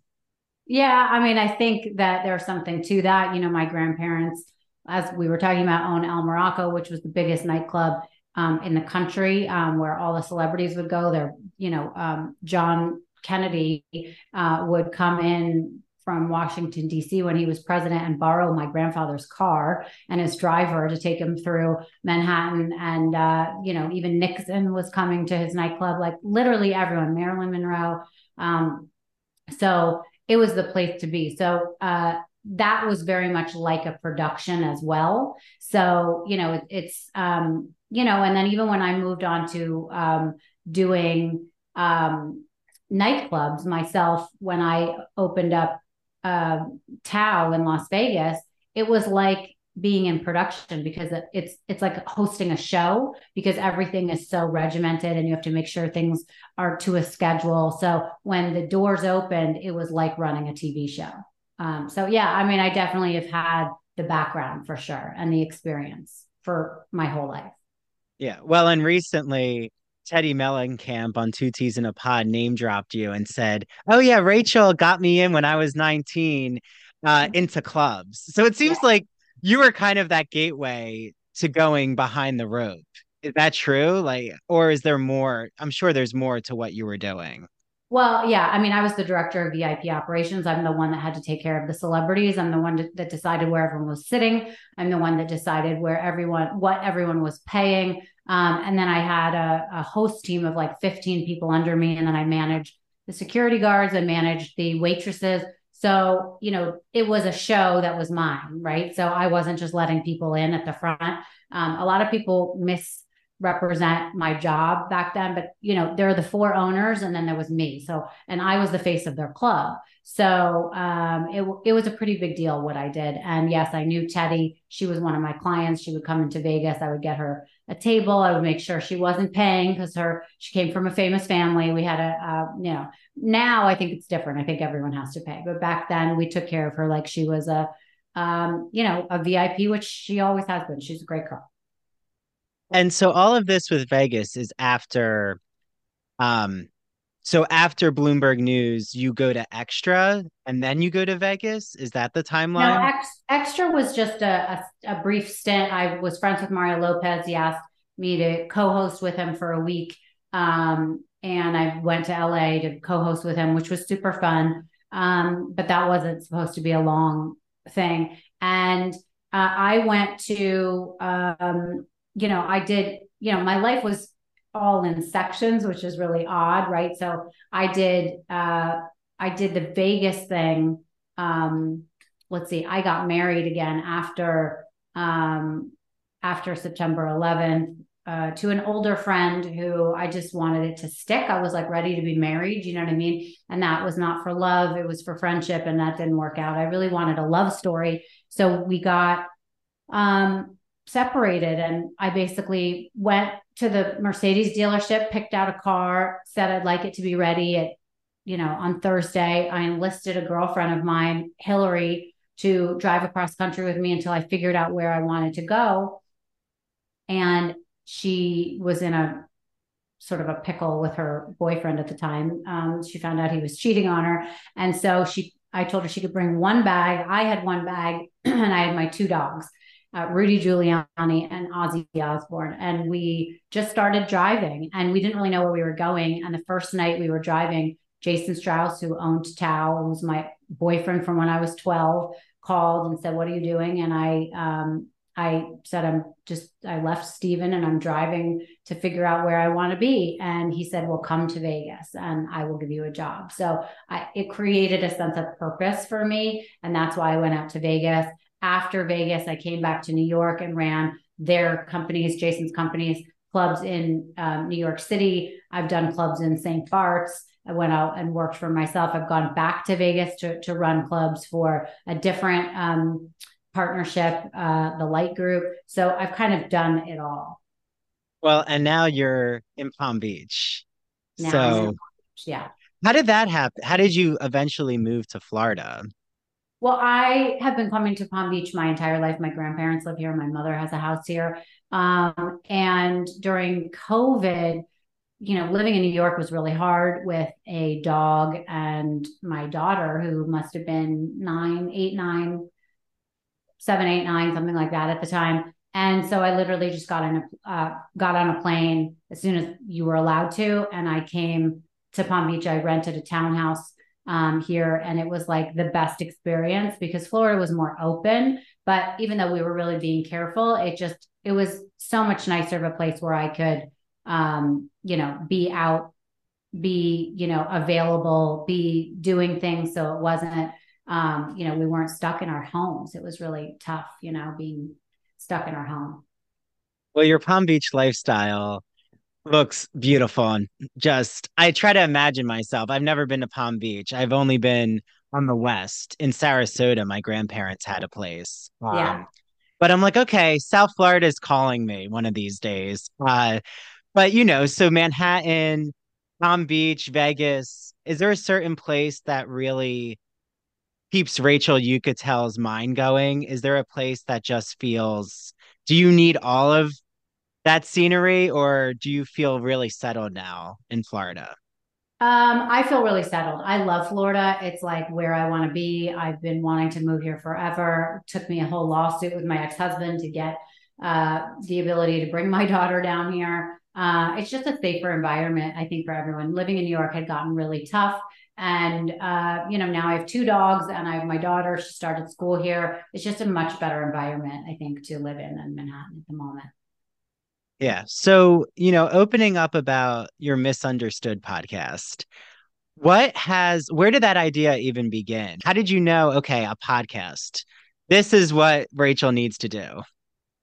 Yeah, I mean, I think that there's something to that. You know, my grandparents, as we were talking about, own El Morocco, which was the biggest nightclub um, in the country, um, where all the celebrities would go. There, you know, um, John Kennedy uh, would come in from Washington, D.C. when he was president and borrow my grandfather's car and his driver to take him through Manhattan. And, uh, you know, even Nixon was coming to his nightclub, like literally everyone, Marilyn Monroe. Um, so it was the place to be. So, uh, that was very much like a production as well. So, you know, it, it's, um, you know, and then even when I moved on to um, doing um, nightclubs myself, when I opened up uh, Tao in Las Vegas, it was like being in production because it's it's like hosting a show because everything is so regimented and you have to make sure things are to a schedule. So when the doors opened, it was like running a TV show. Um, so yeah, I mean, I definitely have had the background for sure and the experience for my whole life. Yeah. Well, and recently Teddi Mellencamp on Two T's in a Pod name dropped you and said, "Oh yeah, Rachel got me in when I was 19 uh, into clubs." So it seems yeah. like you were kind of that gateway to going behind the rope. Is that true? Like, or is there more? I'm sure there's more to what you were doing. Well, yeah. I mean, I was the director of VIP operations. I'm the one that had to take care of the celebrities. I'm the one that decided where everyone was sitting. I'm the one that decided where everyone, what everyone was paying. Um, and then I had a, a, host team of like 15 people under me. And then I managed the security guards and managed the waitresses. So, you know, it was a show that was mine, right? So I wasn't just letting people in at the front. Um, a lot of people miss represent my job back then but you know there are the four owners and then there was me so and i was the face of their club so um, it, it was a pretty big deal what i did and yes i knew Teddi. she was one of my clients she would come into vegas i would get her a table. I would make sure she wasn't paying because her she came from a famous family. We had a, a you know now i think it's different. I think everyone has to pay. But back then we took care of her like she was a um, you know a vip which she always has been. She's a great girl. And so all of this with Vegas is after um so after Bloomberg News, you go to Extra and then you go to Vegas. Is that the timeline? No, Ex- Extra was just a, a, a, brief stint. I was friends with Mario Lopez. He asked me to co-host with him for a week, um, and I went to LA to co-host with him, which was super fun. Um, but that wasn't supposed to be a long thing. And uh, I went to um, you know, I did, you know, my life was all in sections, which is really odd, right? So I did uh I did the Vegas thing. Um, let's see, I got married again after um after September 11th uh, to an older friend who I just wanted it to stick. I was like ready to be married, you know what I mean? And that was not for love, it was for friendship, and that didn't work out. I really wanted a love story. So we got um separated and I basically went to the Mercedes dealership, picked out a car, said I'd like it to be ready at, you know, on Thursday. I enlisted a girlfriend of mine, Hillary, to drive across country with me until I figured out where I wanted to go. And she was in a sort of a pickle with her boyfriend at the time. Um, she found out he was cheating on her. And so she, I told her she could bring one bag. I had one bag and I had my two dogs uh, Rudy Giuliani and Ozzy Osbourne. And we just started driving and we didn't really know where we were going. And the first night we were driving, Jason Strauss, who owned Tao and was my boyfriend from when I was 12, called and said, What are you doing? And I, um, I said, I'm just, I left Steven and I'm driving to figure out where I want to be. And he said, Well, come to Vegas and I will give you a job. So I, it created a sense of purpose for me. And that's why I went out to Vegas after Vegas, I came back to New York and ran their companies, Jason's companies, clubs in um, New York City. I've done clubs in St. Bart's. I went out and worked for myself. I've gone back to Vegas to, to run clubs for a different um, partnership, uh, the Light Group. So I've kind of done it all. Well, and now you're in Palm Beach. Now so, Beach, yeah. How did that happen? How did you eventually move to Florida? Well, I have been coming to Palm Beach my entire life. My grandparents live here. My mother has a house here. Um, and during COVID, you know, living in New York was really hard with a dog and my daughter, who must have been nine, eight, nine, seven, eight, nine, something like that at the time. And so I literally just got on a uh, got on a plane as soon as you were allowed to, and I came to Palm Beach. I rented a townhouse um, here, and it was like the best experience because Florida was more open. But even though we were really being careful, it just it was so much nicer of a place where I could, um, you know, be out, be you know available, be doing things. So it wasn't, um, you know, we weren't stuck in our homes. It was really tough, you know, being stuck in our home. Well, your Palm Beach lifestyle looks beautiful and just I try to imagine myself. I've never been to Palm Beach. I've only been on the west in Sarasota. My grandparents had a place. Um, yeah. But I'm like, okay, South Florida is calling me one of these days. Uh, but you know, so Manhattan, Palm Beach, Vegas, is there a certain place that really keeps Rachel Uchitel's mind going? Is there a place that just feels do you need all of that scenery or do you feel really settled now in Florida? Um, I feel really settled. I love Florida. It's like where I want to be. I've been wanting to move here forever. It took me a whole lawsuit with my ex-husband to get uh, the ability to bring my daughter down here. Uh, it's just a safer environment, I think, for everyone. Living in New York had gotten really tough. And, uh, you know, now I have two dogs and I have my daughter. She started school here. It's just a much better environment, I think, to live in in Manhattan at the moment. Yeah. So, you know, opening up about your Miss Understood podcast, what has, where did that idea even begin? How did you know, okay, a podcast, this is what Rachel needs to do?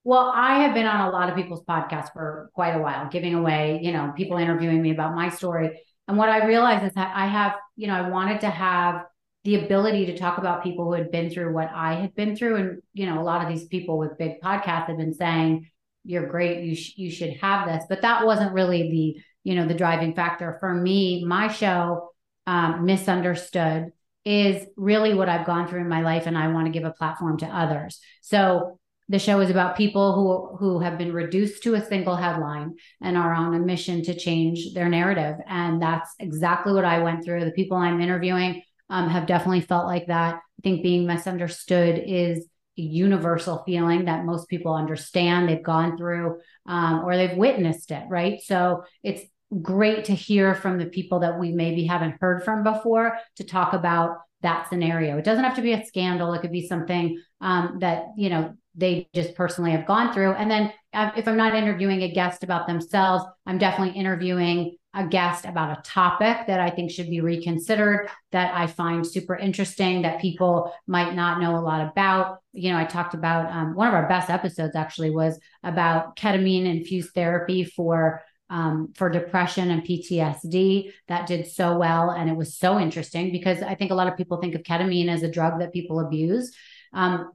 Well, I have been on a lot of people's podcasts for quite a while, giving away, you know, people interviewing me about my story. And what I realized is that I have, you know, I wanted to have the ability to talk about people who had been through what I had been through. And, you know, a lot of these people with big podcasts have been saying, you're great you sh- you should have this. But that wasn't really the you know the driving factor for me. My show um, Miss Understood is really what i've gone through in my life and i want to give a platform to others. So the show is about people who who have been reduced to a single headline and are on a mission to change their narrative. And that's exactly what i went through. The people i'm interviewing um, have definitely felt like that. I think being misunderstood is universal feeling that most people understand, they've gone through, um, or they've witnessed it, right? So it's great to hear from the people that we maybe haven't heard from before to talk about that scenario. It doesn't have to be a scandal, it could be something um, that, you know, they just personally have gone through. And then uh, if I'm not interviewing a guest about themselves, I'm definitely interviewing a guest about a topic that I think should be reconsidered, that I find super interesting, that people might not know a lot about. You know, I talked about um, one of our best episodes actually was about ketamine infused therapy for um, for depression and PTSD. That did so well, and it was so interesting because I think a lot of people think of ketamine as a drug that people abuse. Um,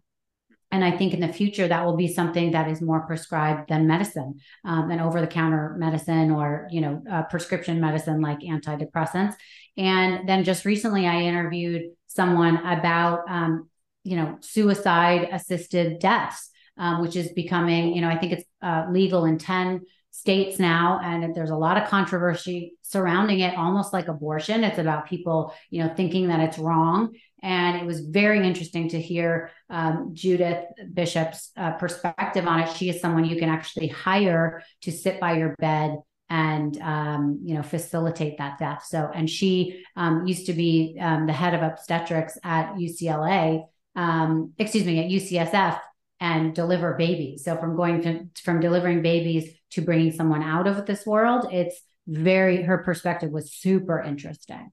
and I think in the future that will be something that is more prescribed than medicine, um, than over the counter medicine or you know uh, prescription medicine like antidepressants. And then just recently, I interviewed someone about um, you know suicide assisted deaths, um, which is becoming you know I think it's uh, legal in ten states now. And there's a lot of controversy surrounding it almost like abortion. It's about people you know thinking that it's wrong and it was very interesting to hear um, Judith Bishop's uh, perspective on it. She is someone you can actually hire to sit by your bed and um, you know facilitate that death. So, and she um, used to be um, the head of obstetrics at UCLA, um, excuse me, at UCSF, and deliver babies. So, from going to from delivering babies to bringing someone out of this world, it's very her perspective was super interesting.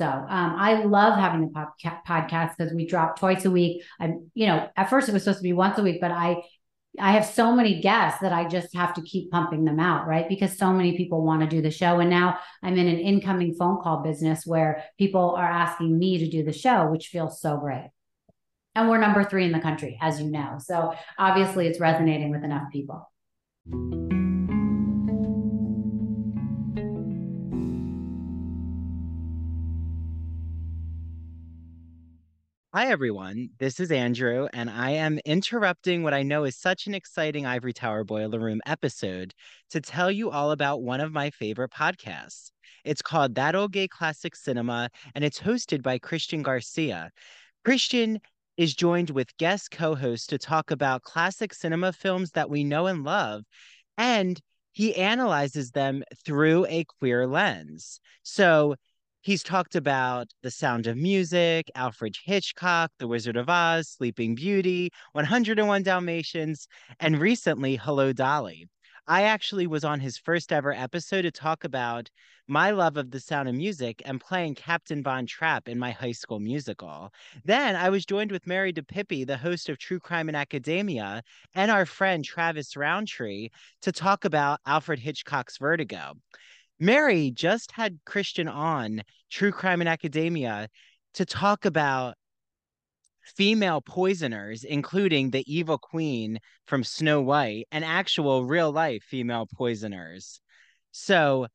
So um, I love having the podca- podcast because we drop twice a week. I'm, you know, at first it was supposed to be once a week, but I, I have so many guests that I just have to keep pumping them out, right? Because so many people want to do the show, and now I'm in an incoming phone call business where people are asking me to do the show, which feels so great. And we're number three in the country, as you know. So obviously, it's resonating with enough people. Hi, everyone. This is Andrew, and I am interrupting what I know is such an exciting Ivory Tower Boiler Room episode to tell you all about one of my favorite podcasts. It's called That Old Gay Classic Cinema, and it's hosted by Christian Garcia. Christian is joined with guest co hosts to talk about classic cinema films that we know and love. And he analyzes them through a queer lens. So He's talked about The Sound of Music, Alfred Hitchcock, The Wizard of Oz, Sleeping Beauty, 101 Dalmatians, and recently Hello Dolly. I actually was on his first ever episode to talk about my love of the sound of music and playing Captain Von Trapp in my high school musical. Then I was joined with Mary DePippi, the host of True Crime and Academia, and our friend Travis Roundtree to talk about Alfred Hitchcock's Vertigo. Mary just had Christian on True Crime and Academia to talk about female poisoners, including the evil queen from Snow White and actual real life female poisoners. So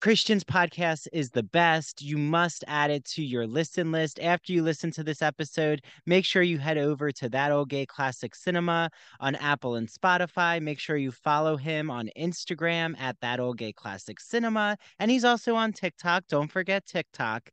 Christian's podcast is the best. You must add it to your listen list. After you listen to this episode, make sure you head over to That Old Gay Classic Cinema on Apple and Spotify. Make sure you follow him on Instagram at That Old Gay Classic Cinema. And he's also on TikTok. Don't forget TikTok.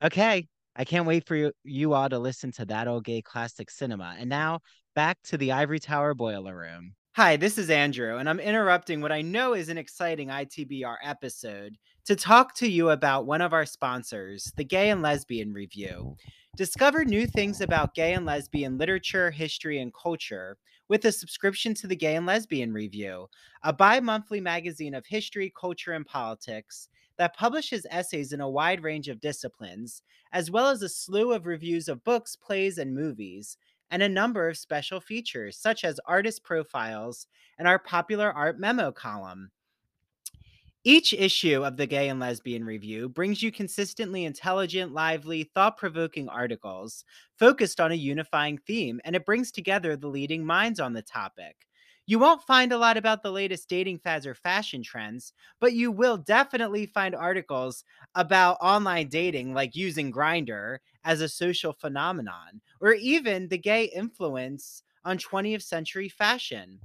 Okay. I can't wait for you, all to listen to That Old Gay Classic Cinema. And now back to the Ivory Tower Boiler Room. Hi, this is Andrew, and I'm interrupting what I know is an exciting ITBR episode to talk to you about one of our sponsors, the Gay and Lesbian Review. Mm-hmm. Discover new things about gay and lesbian literature, history, and culture with a subscription to the Gay and Lesbian Review, a bi monthly magazine of history, culture, and politics that publishes essays in a wide range of disciplines, as well as a slew of reviews of books, plays, and movies and a number of special features, such as artist profiles and our popular art memo column. Each issue of the Gay and Lesbian Review brings you consistently intelligent, lively, thought provoking articles focused on a unifying theme, and it brings together the leading minds on the topic. You won't find a lot about the latest dating fads or fashion trends, but you will definitely find articles about online dating, like using Grindr as a social phenomenon, or even the gay influence on 20th century fashion.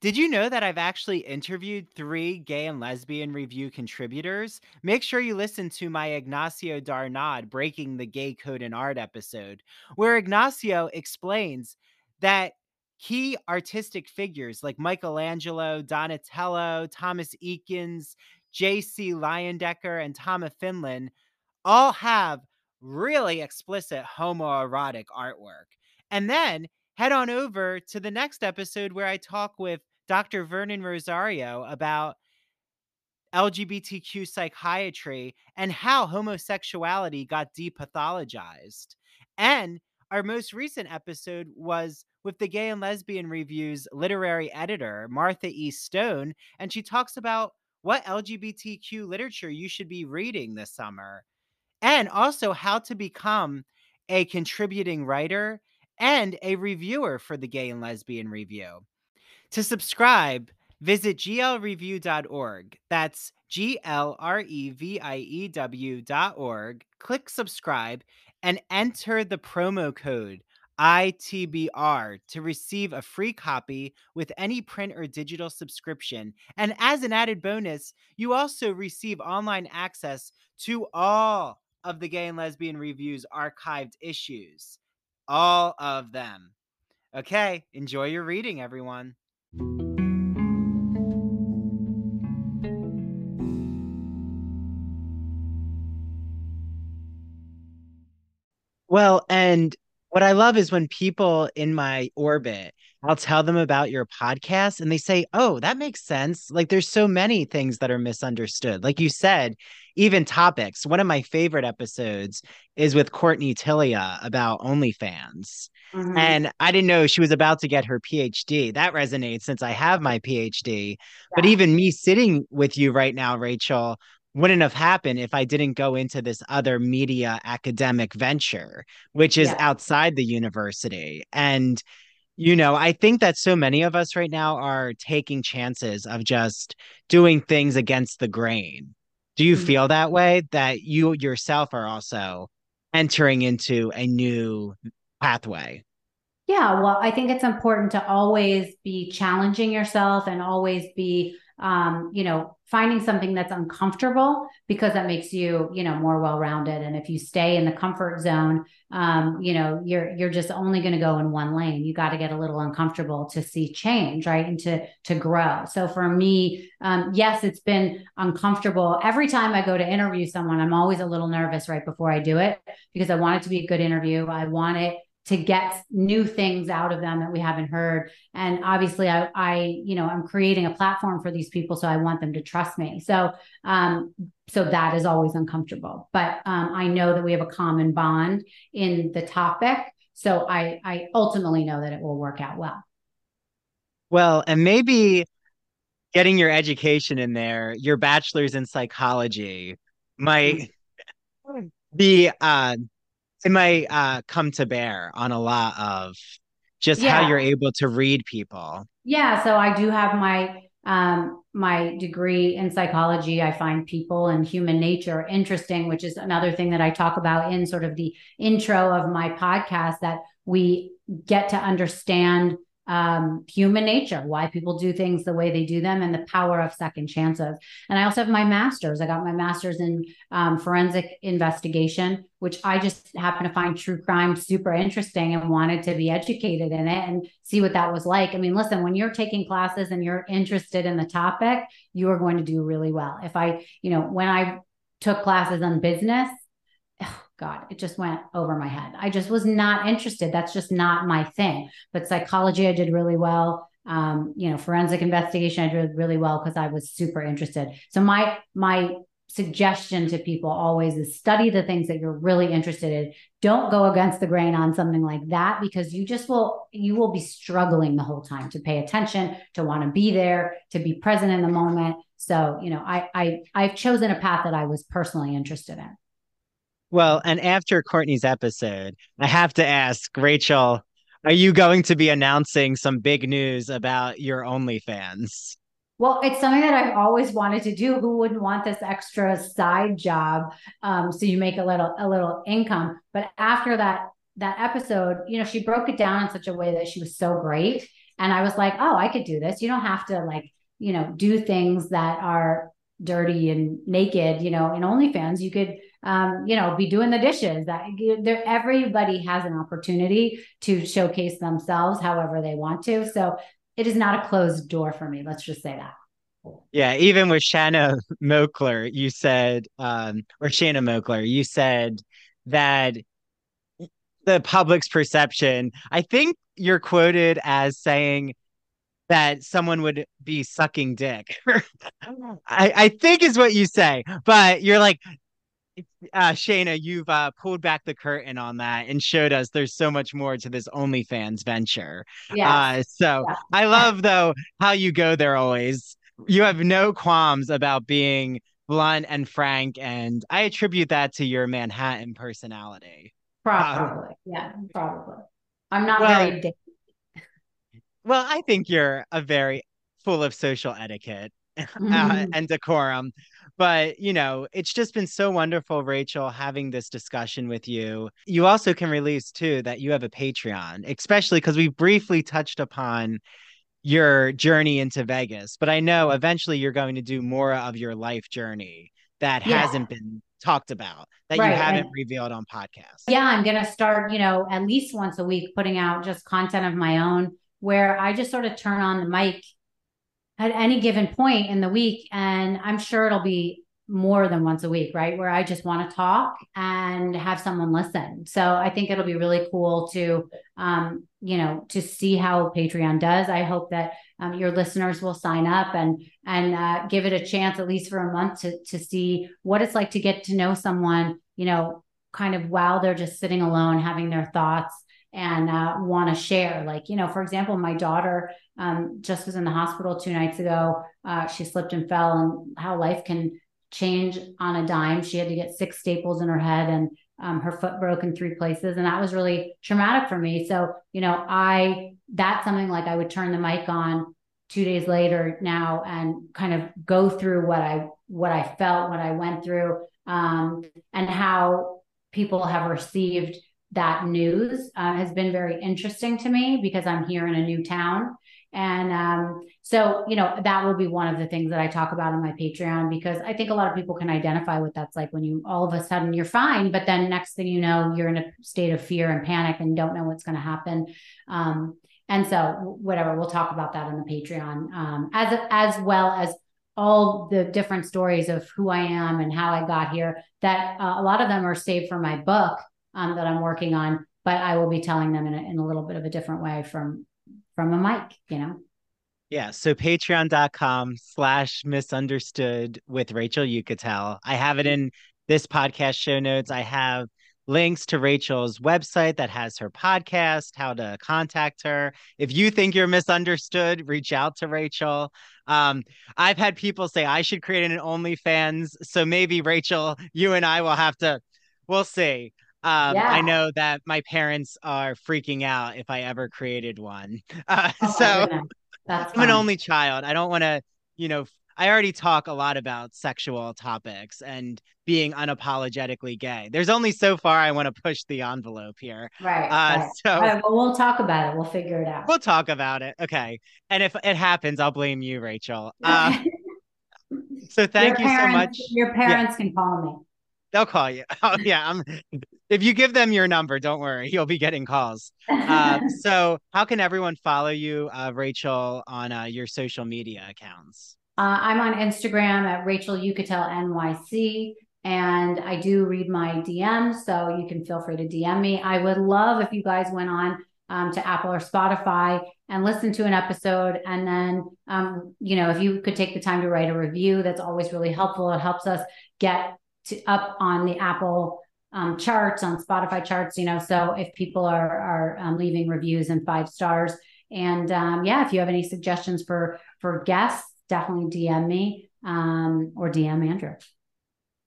Did you know that I've actually interviewed three gay and lesbian review contributors? Make sure you listen to my Ignacio Darnaude Breaking the Gay Code in Art episode, where Ignacio explains that key artistic figures like Michelangelo, Donatello, Thomas Eakins, J.C. Leyendecker, and Tom of Finland all have really explicit homoerotic artwork. And then head on over to the next episode where I talk with Dr. Vernon Rosario about LGBTQ psychiatry and how homosexuality got depathologized. And our most recent episode was with the Gay and Lesbian Review's literary editor, Martha E. Stone, and she talks about what LGBTQ literature you should be reading this summer, and also how to become a contributing writer and a reviewer for the Gay and Lesbian Review. To subscribe, visit glreview.org. That's G L R E V I E W.org. Click subscribe and enter the promo code ITBR to receive a free copy with any print or digital subscription. And as an added bonus, you also receive online access to all of the gay and lesbian reviews archived issues. All of them. Okay, enjoy your reading, everyone. Well, and what I love is when people in my orbit, I'll tell them about your podcast and they say, Oh, that makes sense. Like there's so many things that are misunderstood. Like you said, even topics. One of my favorite episodes is with Courtney Tillia about OnlyFans. Mm-hmm. And I didn't know she was about to get her PhD. That resonates since I have my PhD. Yeah. But even me sitting with you right now, Rachel, wouldn't have happened if I didn't go into this other media academic venture, which is yeah. outside the university. And, you know, I think that so many of us right now are taking chances of just doing things against the grain. Do you mm-hmm. feel that way that you yourself are also entering into a new pathway? Yeah, well, I think it's important to always be challenging yourself and always be, um, you know, finding something that's uncomfortable because that makes you, you know, more well-rounded. And if you stay in the comfort zone, um, you know, you're you're just only going to go in one lane. You got to get a little uncomfortable to see change, right, and to to grow. So for me, um, yes, it's been uncomfortable. Every time I go to interview someone, I'm always a little nervous right before I do it because I want it to be a good interview. I want it to get new things out of them that we haven't heard. And obviously i i you know i'm creating a platform for these people so i want them to trust me. So um so that is always uncomfortable. But um i know that we have a common bond in the topic. So i i ultimately know that it will work out well. Well and maybe getting your education in there your bachelor's in psychology might mm-hmm. be uh it might uh, come to bear on a lot of just yeah. how you're able to read people. Yeah, so I do have my um, my degree in psychology. I find people and human nature interesting, which is another thing that I talk about in sort of the intro of my podcast that we get to understand um, human nature, why people do things the way they do them, and the power of second chances. And I also have my master's. I got my master's in um, forensic investigation, which I just happen to find true crime super interesting and wanted to be educated in it and see what that was like. I mean, listen, when you're taking classes and you're interested in the topic, you are going to do really well. If I, you know, when I took classes on business, God, it just went over my head. I just was not interested. That's just not my thing. But psychology, I did really well. Um, you know, forensic investigation, I did really well because I was super interested. So my my suggestion to people always is study the things that you're really interested in. Don't go against the grain on something like that because you just will you will be struggling the whole time to pay attention, to want to be there, to be present in the moment. So, you know, I I I've chosen a path that I was personally interested in. Well, and after Courtney's episode, I have to ask Rachel, are you going to be announcing some big news about your OnlyFans? Well, it's something that I've always wanted to do. Who wouldn't want this extra side job? Um, so you make a little a little income. But after that that episode, you know, she broke it down in such a way that she was so great, and I was like, oh, I could do this. You don't have to like you know do things that are dirty and naked. You know, in OnlyFans, you could um, you know, be doing the dishes. That there, everybody has an opportunity to showcase themselves however they want to. So it is not a closed door for me. Let's just say that. Yeah, even with Shanna Moakler, you said, um, or Shanna Moakler, you said that the public's perception. I think you're quoted as saying that someone would be sucking dick. I, I think is what you say, but you're like, uh, Shayna, you've uh, pulled back the curtain on that and showed us there's so much more to this OnlyFans venture. Yeah. Uh, so yeah. I love though how you go there always. You have no qualms about being blunt and frank, and I attribute that to your Manhattan personality. Probably, yeah, probably. I'm not well, very. well, I think you're a very full of social etiquette mm-hmm. uh, and decorum but you know it's just been so wonderful rachel having this discussion with you you also can release too that you have a patreon especially because we briefly touched upon your journey into vegas but i know eventually you're going to do more of your life journey that yeah. hasn't been talked about that right. you haven't and, revealed on podcast yeah i'm going to start you know at least once a week putting out just content of my own where i just sort of turn on the mic at any given point in the week. And I'm sure it'll be more than once a week, right? Where I just want to talk and have someone listen. So I think it'll be really cool to, um, you know, to see how Patreon does. I hope that um, your listeners will sign up and and uh, give it a chance at least for a month to to see what it's like to get to know someone, you know, kind of while they're just sitting alone, having their thoughts and uh, want to share. Like, you know, for example, my daughter um, just was in the hospital two nights ago. Uh, she slipped and fell, and how life can change on a dime. She had to get six staples in her head and um, her foot broke in three places. And that was really traumatic for me. So, you know, I, that's something like I would turn the mic on two days later now and kind of go through what I, what I felt, what I went through, um, and how people have received that news uh, has been very interesting to me because I'm here in a new town. And um, so, you know, that will be one of the things that I talk about on my Patreon because I think a lot of people can identify what that's like when you all of a sudden you're fine, but then next thing you know, you're in a state of fear and panic and don't know what's going to happen. Um, and so, whatever, we'll talk about that on the Patreon um, as as well as all the different stories of who I am and how I got here. That uh, a lot of them are saved for my book um, that I'm working on, but I will be telling them in a, in a little bit of a different way from from a mic, you know. Yeah. So patreon.com slash misunderstood with Rachel Uchitel. I have it in this podcast show notes. I have links to Rachel's website that has her podcast, how to contact her. If you think you're misunderstood, reach out to Rachel. Um, I've had people say I should create an OnlyFans. So maybe Rachel, you and I will have to, we'll see. Um, yeah. I know that my parents are freaking out if I ever created one. Uh, oh, so I'm fun. an only child. I don't want to, you know, I already talk a lot about sexual topics and being unapologetically gay. There's only so far I want to push the envelope here. Right. Uh, right. So right, well, we'll talk about it. We'll figure it out. We'll talk about it. Okay. And if it happens, I'll blame you, Rachel. Uh, so thank your you parents, so much. Your parents yeah. can call me. They'll call you. Oh yeah, I'm. If you give them your number, don't worry, you'll be getting calls. Uh, so, how can everyone follow you, uh, Rachel, on uh, your social media accounts? Uh, I'm on Instagram at Rachel Uchitel NYC, and I do read my DMs, so you can feel free to DM me. I would love if you guys went on um, to Apple or Spotify and listen to an episode, and then um, you know if you could take the time to write a review, that's always really helpful. It helps us get to, up on the Apple um, charts, on Spotify charts, you know. So if people are are um, leaving reviews and five stars, and um, yeah, if you have any suggestions for for guests definitely DM me um, or DM Andrew.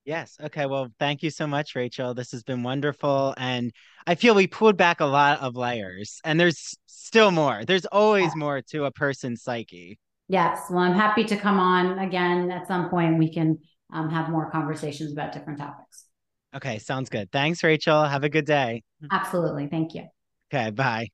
Yes. Okay. Well, thank you so much, Rachel. This has been wonderful. And I feel we pulled back a lot of layers, and there's still more. There's always yeah. more to a person's psyche. Yes. Well, I'm happy to come on again at some point. We can um, have more conversations about different topics. Okay. Sounds good. Thanks, Rachel. Have a good day. Absolutely. Thank you. Okay. Bye.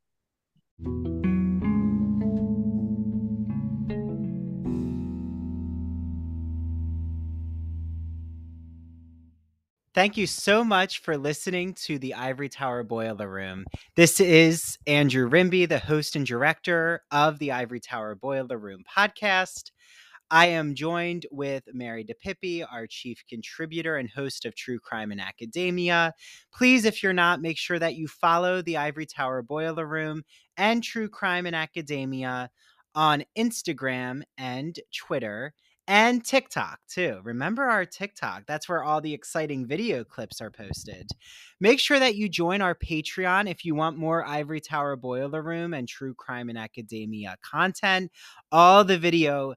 Thank you so much for listening to the Ivory Tower Boiler Room. This is Andrew Rimby, the host and director of the Ivory Tower Boiler Room podcast. I am joined with Mary DePippi, our chief contributor and host of True Crime in Academia. Please, if you're not, make sure that you follow the Ivory Tower Boiler Room and True Crime in Academia on Instagram and Twitter and TikTok too. Remember our TikTok? That's where all the exciting video clips are posted. Make sure that you join our Patreon if you want more Ivory Tower Boiler Room and True Crime and Academia content. All the video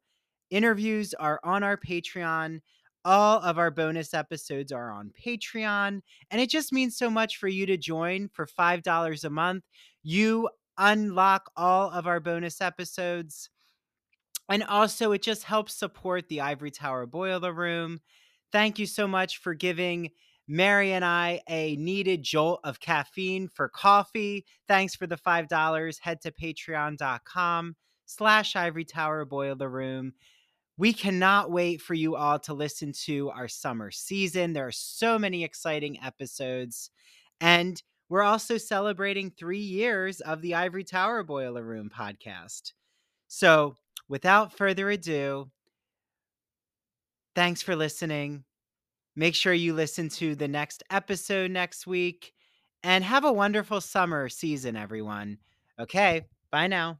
interviews are on our Patreon. All of our bonus episodes are on Patreon. And it just means so much for you to join for $5 a month. You unlock all of our bonus episodes and also, it just helps support the Ivory Tower Boiler Room. Thank you so much for giving Mary and I a needed jolt of caffeine for coffee. Thanks for the $5. Head to patreon.com slash Ivory Tower Boiler Room. We cannot wait for you all to listen to our summer season. There are so many exciting episodes. And we're also celebrating three years of the Ivory Tower Boiler Room podcast. So without further ado, thanks for listening. Make sure you listen to the next episode next week and have a wonderful summer season, everyone. Okay, bye now.